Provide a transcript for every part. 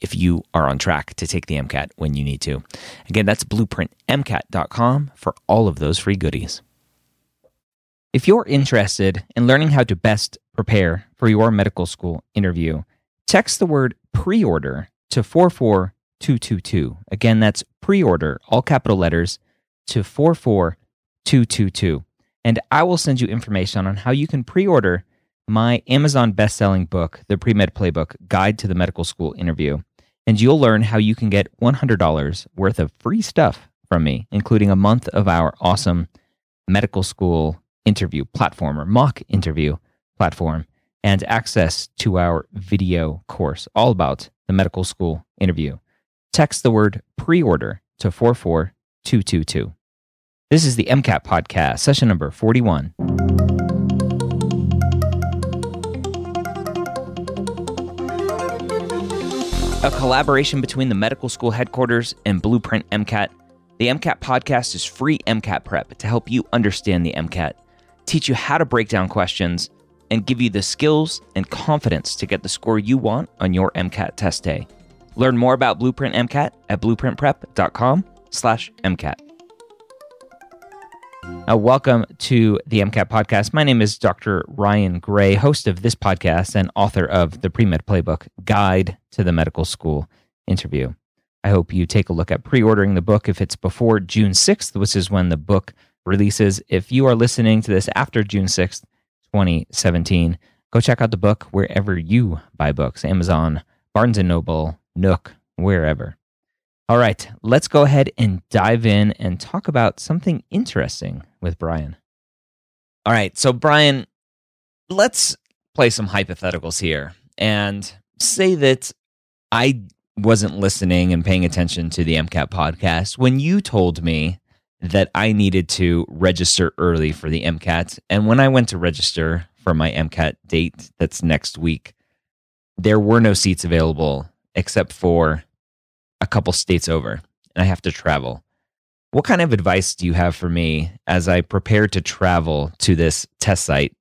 if you are on track to take the MCAT when you need to. Again, that's blueprintmcat.com for all of those free goodies. If you're interested in learning how to best prepare for your medical school interview, text the word pre order to 44222. Again, that's pre order, all capital letters, to 44222. And I will send you information on how you can pre order my Amazon best-selling book, The Pre-Med Playbook: Guide to the Medical School Interview, and you'll learn how you can get $100 worth of free stuff from me, including a month of our awesome medical school interview platform or mock interview platform and access to our video course all about the medical school interview. Text the word pre-order to 44222. This is the MCAT podcast, session number 41. A collaboration between the medical school headquarters and Blueprint MCAT. The MCAT podcast is free MCAT prep to help you understand the MCAT, teach you how to break down questions, and give you the skills and confidence to get the score you want on your MCAT test day. Learn more about Blueprint MCAT at blueprintprep.com/mcat. Uh, welcome to the MCAT podcast. My name is Dr. Ryan Gray, host of this podcast and author of the Pre Med Playbook Guide to the Medical School Interview. I hope you take a look at pre ordering the book if it's before June 6th, which is when the book releases. If you are listening to this after June 6th, 2017, go check out the book wherever you buy books Amazon, Barnes and Noble, Nook, wherever. All right, let's go ahead and dive in and talk about something interesting with Brian. All right, so Brian, let's play some hypotheticals here and say that I wasn't listening and paying attention to the MCAT podcast when you told me that I needed to register early for the MCAT. And when I went to register for my MCAT date that's next week, there were no seats available except for a couple states over and I have to travel. What kind of advice do you have for me as I prepare to travel to this test site?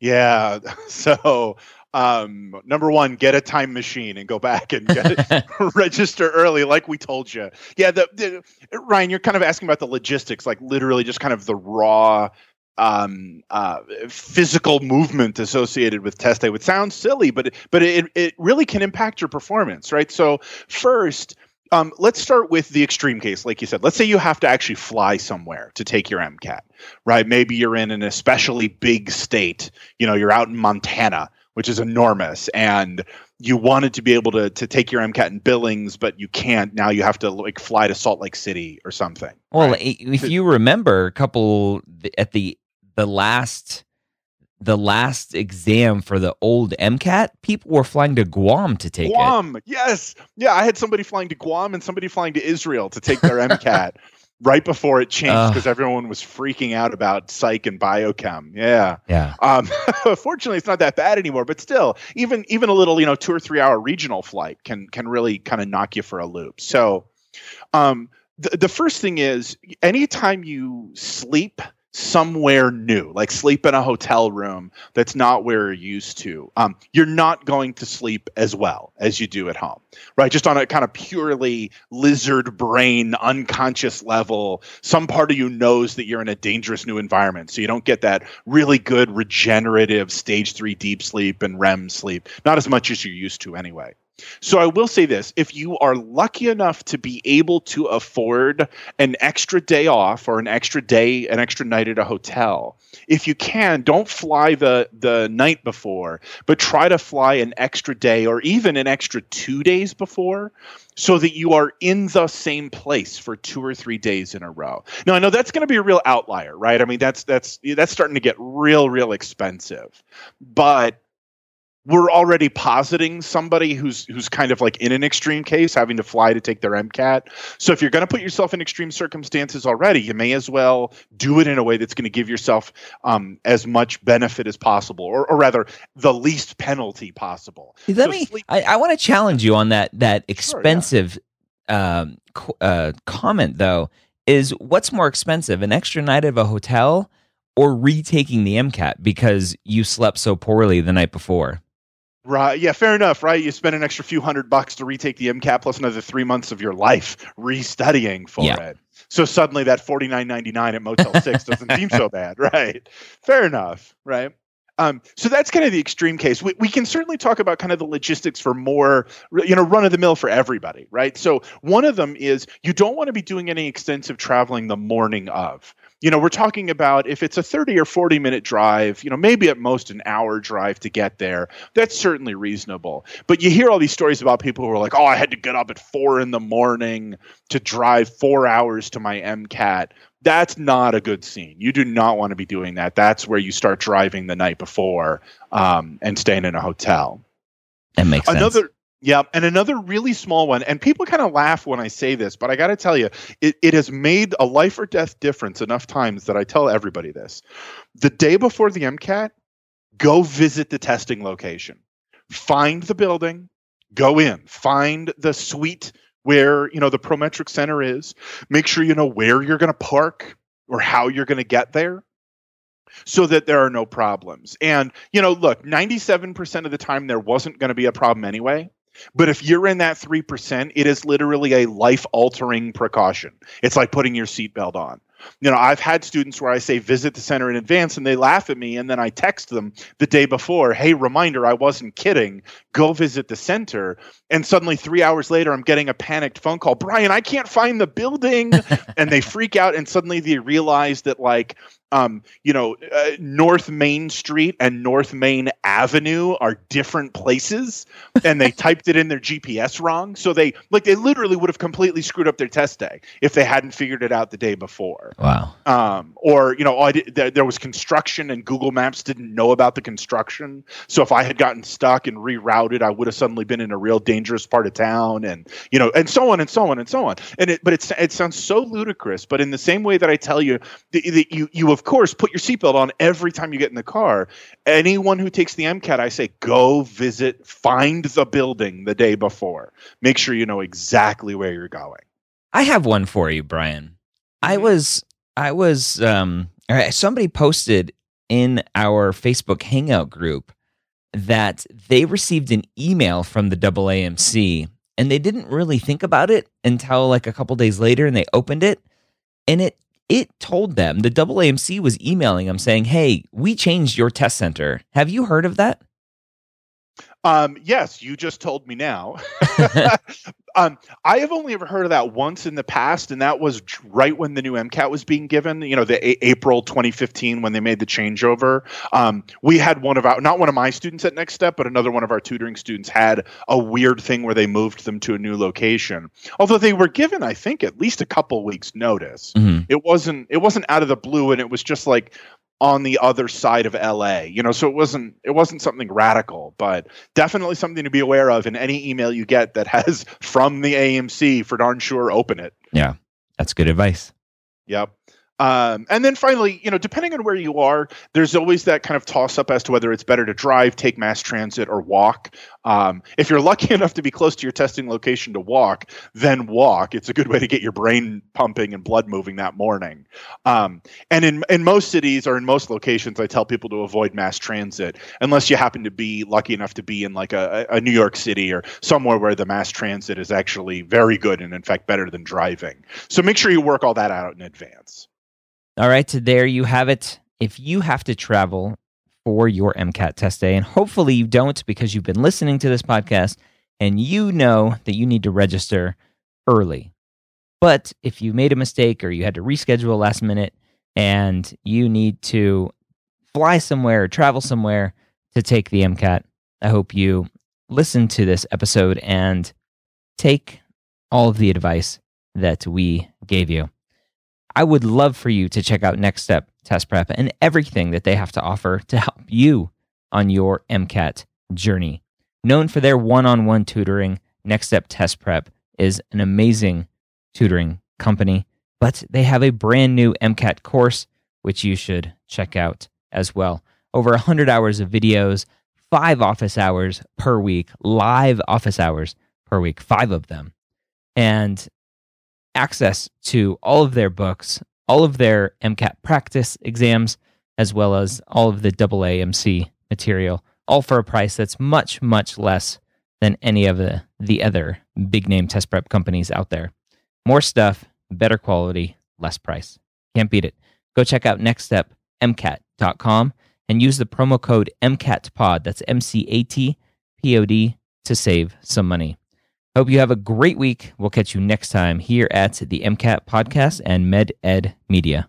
Yeah. So, um, number one, get a time machine and go back and get register early, like we told you. Yeah. The, the, Ryan, you're kind of asking about the logistics, like literally just kind of the raw um, uh, physical movement associated with test day. Would sound silly, but but it it really can impact your performance, right? So first. Um, let's start with the extreme case, like you said. Let's say you have to actually fly somewhere to take your MCAT, right? Maybe you're in an especially big state. You know, you're out in Montana, which is enormous, and you wanted to be able to to take your MCAT in Billings, but you can't. Now you have to like fly to Salt Lake City or something. Well, right? if you remember, a couple at the the last the last exam for the old MCAT, people were flying to Guam to take Guam, it. Guam, yes, yeah. I had somebody flying to Guam and somebody flying to Israel to take their MCAT right before it changed because uh, everyone was freaking out about psych and biochem. Yeah, yeah. Um, fortunately, it's not that bad anymore, but still, even even a little, you know, two or three hour regional flight can can really kind of knock you for a loop. So, um, the, the first thing is anytime you sleep somewhere new, like sleep in a hotel room that's not where you're used to, um, you're not going to sleep as well as you do at home, right? Just on a kind of purely lizard brain, unconscious level, some part of you knows that you're in a dangerous new environment. So you don't get that really good regenerative stage three deep sleep and REM sleep, not as much as you're used to anyway. So I will say this if you are lucky enough to be able to afford an extra day off or an extra day, an extra night at a hotel, if you can, don't fly the, the night before, but try to fly an extra day or even an extra two days before so that you are in the same place for two or three days in a row. Now I know that's going to be a real outlier, right? I mean that's that's that's starting to get real real expensive. But we're already positing somebody who's who's kind of like in an extreme case having to fly to take their MCAT. So if you're going to put yourself in extreme circumstances already, you may as well do it in a way that's going to give yourself um, as much benefit as possible, or, or rather, the least penalty possible. Let so me. Sleep- I, I want to challenge you on that that expensive sure, yeah. um, uh, comment though. Is what's more expensive, an extra night of a hotel? Or retaking the MCAT because you slept so poorly the night before. Right. Yeah, fair enough, right? You spend an extra few hundred bucks to retake the MCAT plus another three months of your life restudying for yeah. it. So suddenly that forty nine ninety nine at Motel Six doesn't seem so bad, right? Fair enough, right? Um, so that's kind of the extreme case. We, we can certainly talk about kind of the logistics for more, you know, run of the mill for everybody, right? So one of them is you don't want to be doing any extensive traveling the morning of you know, we're talking about if it's a 30 or 40 minute drive, you know, maybe at most an hour drive to get there. That's certainly reasonable. But you hear all these stories about people who are like, oh, I had to get up at four in the morning to drive four hours to my MCAT. That's not a good scene. You do not want to be doing that. That's where you start driving the night before um, and staying in a hotel. That makes Another, sense. Yeah, and another really small one, and people kind of laugh when I say this, but I got to tell you, it, it has made a life or death difference enough times that I tell everybody this. The day before the MCAT, go visit the testing location, find the building, go in, find the suite where you know the Prometric Center is. Make sure you know where you're going to park or how you're going to get there so that there are no problems. And, you know, look, 97% of the time there wasn't going to be a problem anyway. But if you're in that 3%, it is literally a life altering precaution. It's like putting your seatbelt on. You know, I've had students where I say visit the center in advance and they laugh at me and then I text them the day before, "Hey, reminder, I wasn't kidding. Go visit the center." And suddenly 3 hours later I'm getting a panicked phone call, "Brian, I can't find the building." and they freak out and suddenly they realize that like um, you know, uh, North Main Street and North Main Avenue are different places, and they typed it in their GPS wrong. So they like they literally would have completely screwed up their test day if they hadn't figured it out the day before. Wow. Um, or you know, I did, there, there was construction and Google Maps didn't know about the construction. So if I had gotten stuck and rerouted, I would have suddenly been in a real dangerous part of town, and you know, and so on and so on and so on. And it, but it it sounds so ludicrous. But in the same way that I tell you that you you have course, put your seatbelt on every time you get in the car. Anyone who takes the MCAT, I say, go visit, find the building the day before. Make sure you know exactly where you're going. I have one for you, Brian. I mm-hmm. was, I was, um, all right, somebody posted in our Facebook Hangout group that they received an email from the AAMC and they didn't really think about it until like a couple days later and they opened it and it it told them the AAMC was emailing them saying, "Hey, we changed your test center. Have you heard of that?" Um, yes, you just told me now. um, I have only ever heard of that once in the past, and that was right when the new MCAT was being given. You know, the a- April 2015 when they made the changeover. Um, we had one of our, not one of my students at Next Step, but another one of our tutoring students had a weird thing where they moved them to a new location. Although they were given, I think, at least a couple weeks notice. Mm-hmm. It wasn't, it wasn't out of the blue, and it was just like on the other side of LA. You know, so it wasn't it wasn't something radical, but definitely something to be aware of. in any email you get that has from the AAMC, for darn sure, open it. Yeah, that's good advice. Yep. Um, and then finally, you know, depending on where you are, there's always that kind of toss up as to whether it's better to drive, take mass transit, or walk. Um, if you're lucky enough to be close to your testing location to walk, then walk. It's a good way to get your brain pumping and blood moving that morning. Um, and in in most cities or in most locations, I tell people to avoid mass transit unless you happen to be lucky enough to be in like a, a New York City or somewhere where the mass transit is actually very good and in fact better than driving. So make sure you work all that out in advance. All right, so there you have it. If you have to travel for your MCAT test day, and hopefully you don't because you've been listening to this podcast and you know that you need to register early. But if you made a mistake or you had to reschedule last minute and you need to fly somewhere or travel somewhere to take the MCAT, I hope you listen to this episode and take all of the advice that we gave you. I would love for you to check out Next Step Test Prep and everything that they have to offer to help you on your MCAT journey. Known for their one on one tutoring, Next Step Test Prep is an amazing tutoring company, but they have a brand new MCAT course, which you should check out as well. Over 100 hours of videos, five office hours per week, live office hours per week, five of them, and access to all of their books, all of their MCAT practice exams, as well as all of the AAMC material, all for a price that's much, much less than any of the, the other big name test prep companies out there. More stuff, better quality, less price. Can't beat it. Go check out nextstepmcat.com and use the promo code MCATPOD, that's M C A T P O D, to save some money. Hope you have a great week. We'll catch you next time here at the MCAT Podcast and Med Ed Media.